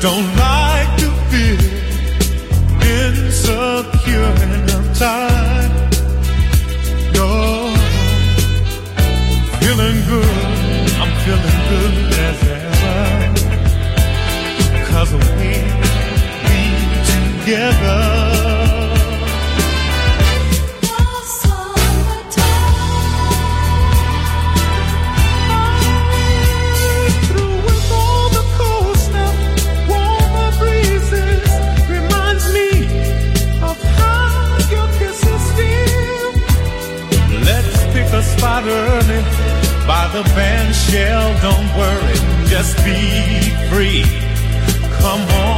Don't lie. the band shell. Don't worry, just be free. Come on.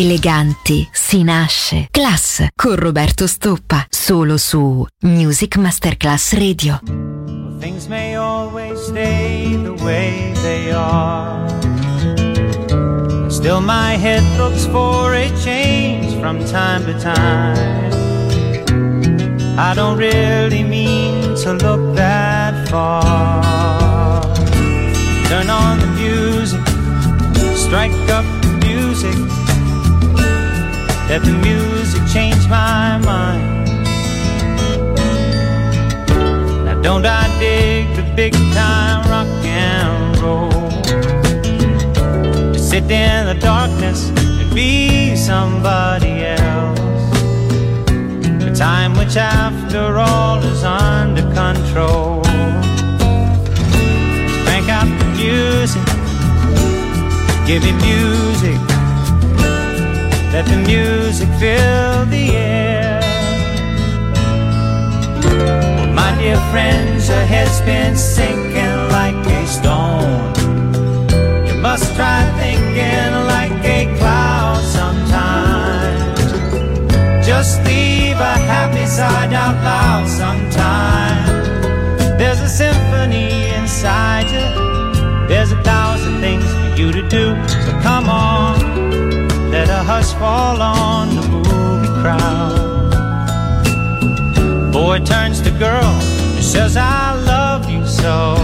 Eleganti si nasce. Class con Roberto Stoppa. Solo su Music Masterclass Radio. Things may always stay the way they are. Still, my head looks for a change from time to time. I don't really mean to look that far. Turn on the music, strike up. Let the music change my mind. Now, don't I dig the big time rock and roll? To sit in the darkness and be somebody else. A time which, after all, is under control. Crank out the music, give me music. Let the music fill the air. Well, my dear friends, your head's been sinking like a stone. You must try thinking like a cloud sometimes. Just leave a happy side out loud sometimes. There's a symphony inside you. There's a thousand things for you to do. So come on. Hush fall on the movie crowd. Boy turns to girl and says, I love you so.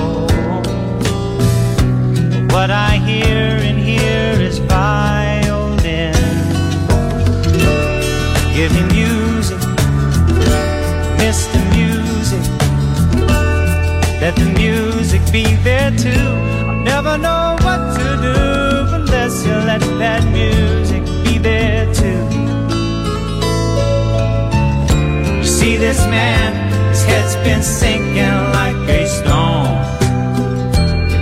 But what I hear and hear is violin. Give me music, Mr. Music. Let the music be there too. I'll never know what to do unless you let that music this man, his head's been sinking like a stone.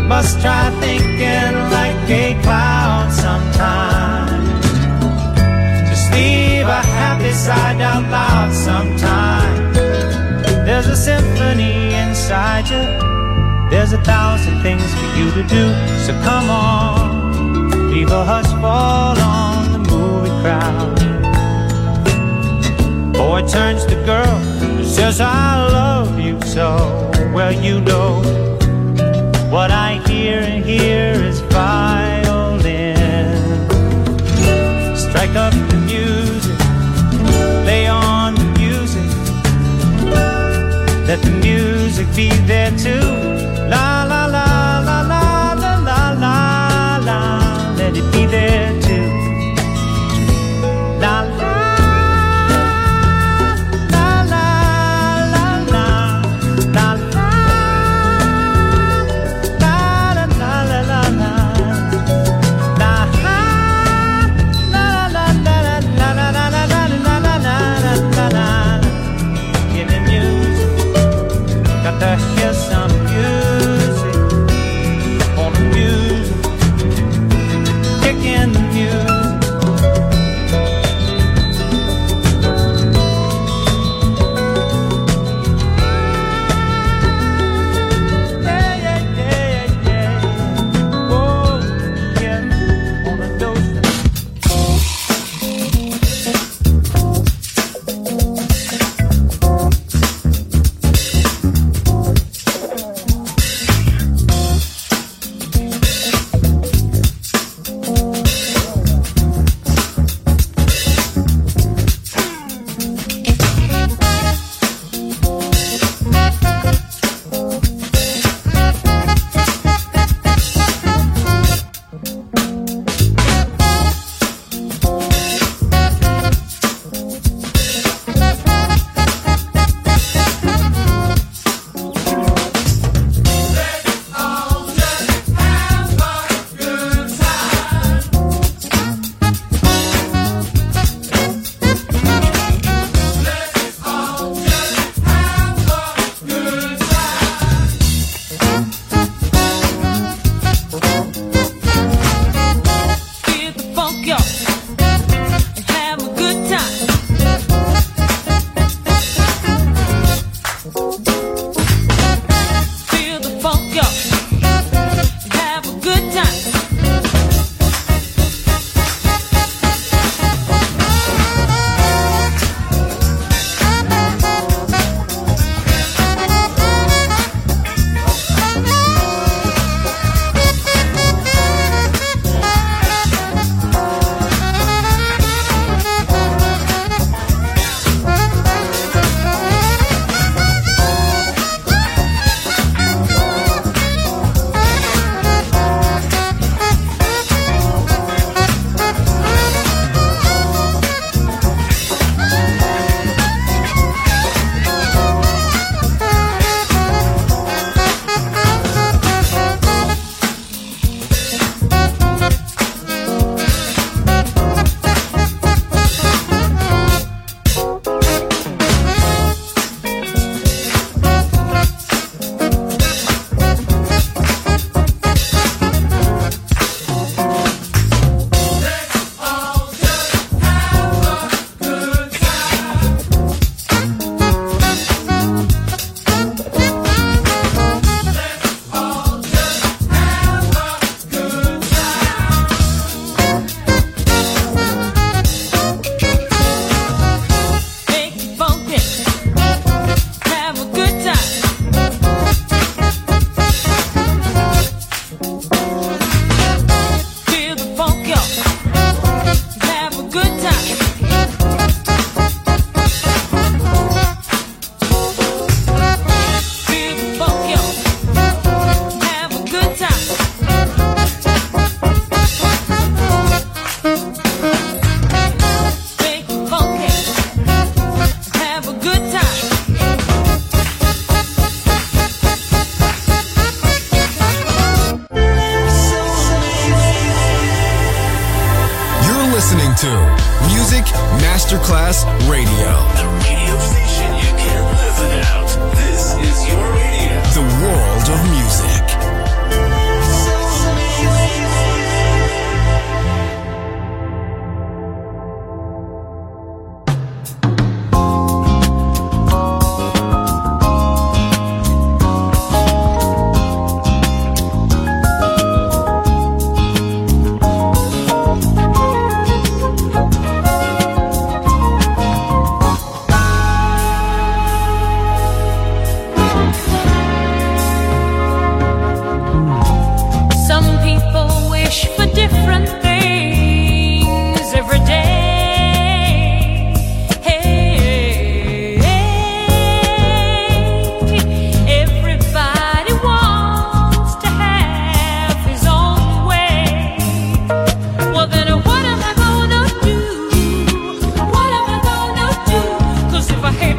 Must try thinking like a cloud sometime. Just leave a happy side out loud sometime. There's a symphony inside you. There's a thousand things for you to do. So come on, leave a hush fall on the movie crowd. Boy turns to girl says, I love you so. Well, you know what I hear and hear is violin. Strike up the music, lay on the music. Let the music be there too.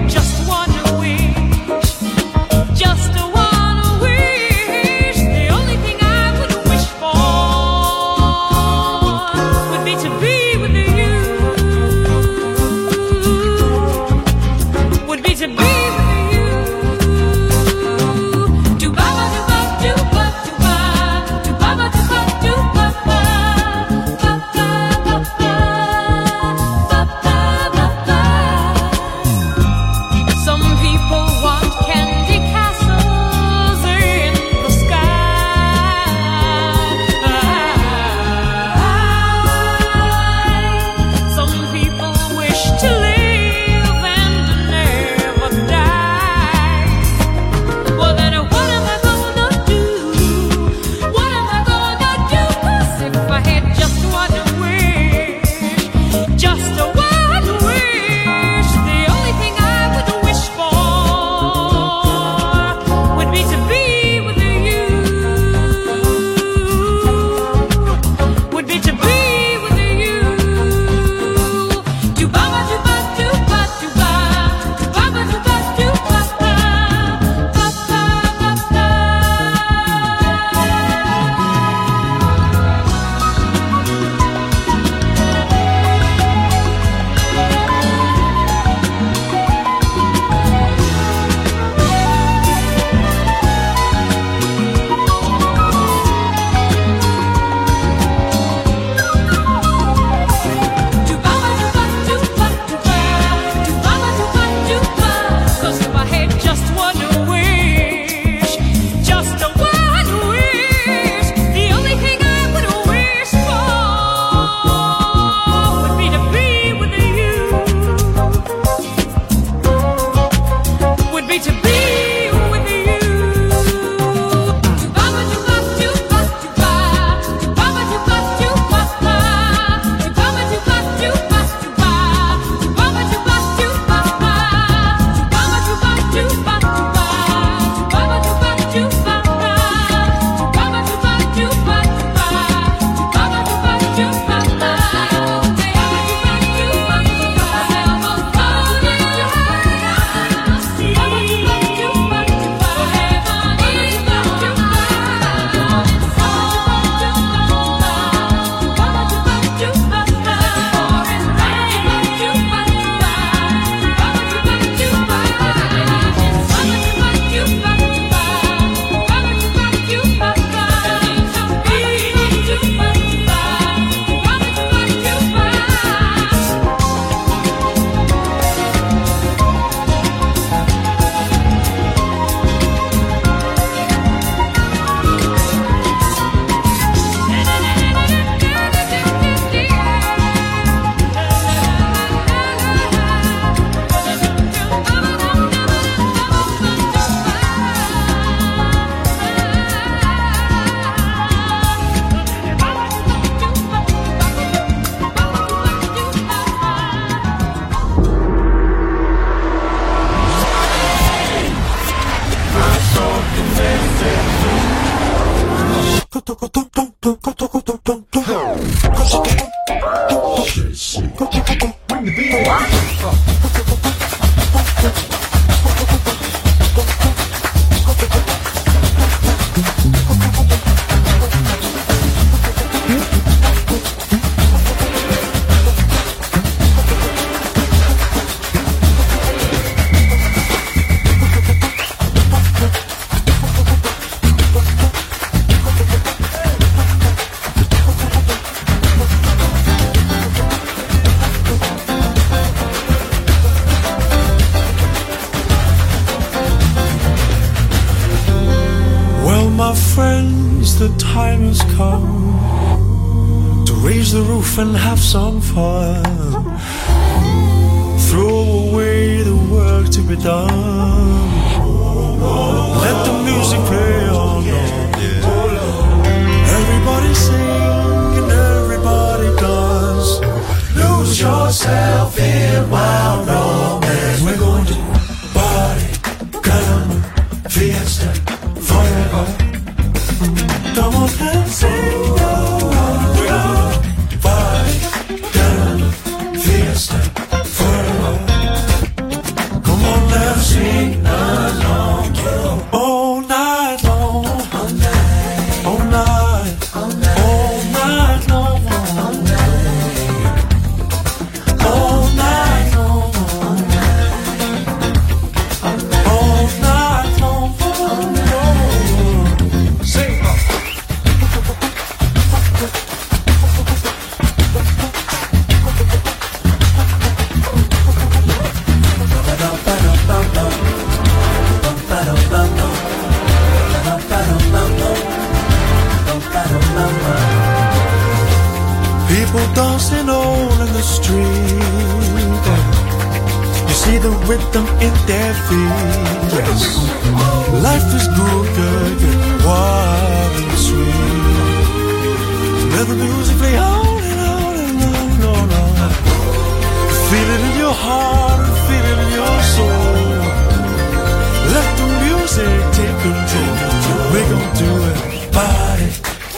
just 我。And have People dancing all in the street. You see the rhythm in their feet. Yes. Life is good, good, good, wild and sweet. Let the music play on and on and on and on. Feel it in your heart, feel it in your soul. Let the music take control. We're gonna do it. Party,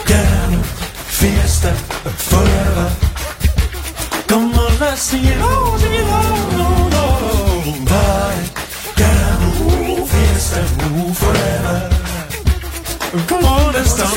piano, fiesta, forever. Come on, let's sing it all, sing it all, all, all. Party, piano, fiesta, forever. Come on, let's start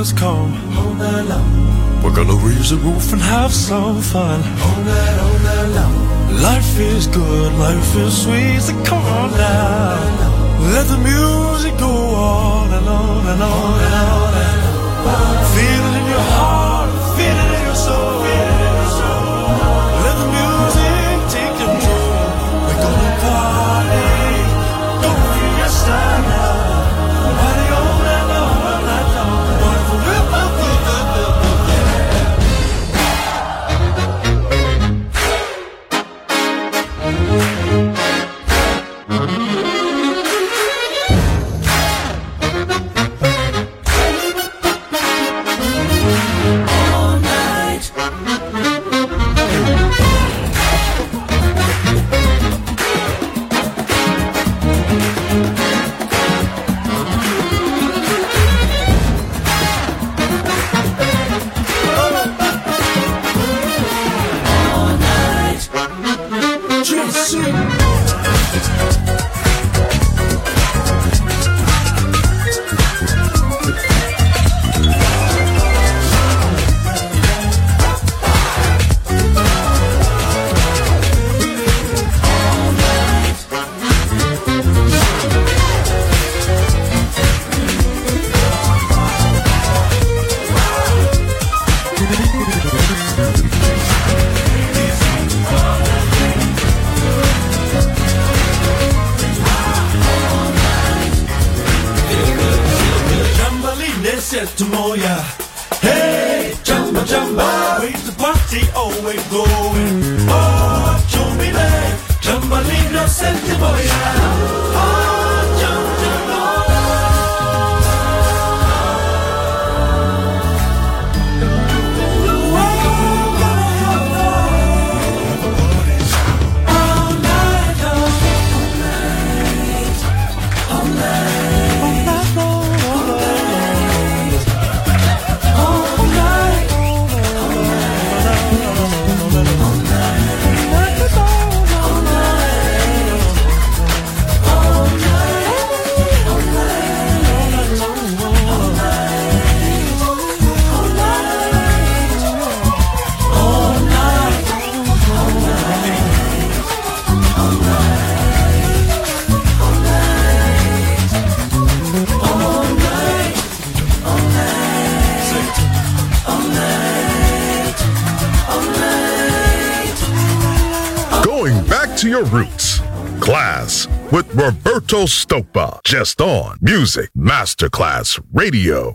has come. We're gonna raise the roof and have some fun. Life is good, life is sweet, so come on now. Let the music go on and on and on and on. And on. Feel it in your heart, feel it in your soul. Let the music jambalino senti with Roberto Stoppa, just on Music Masterclass Radio.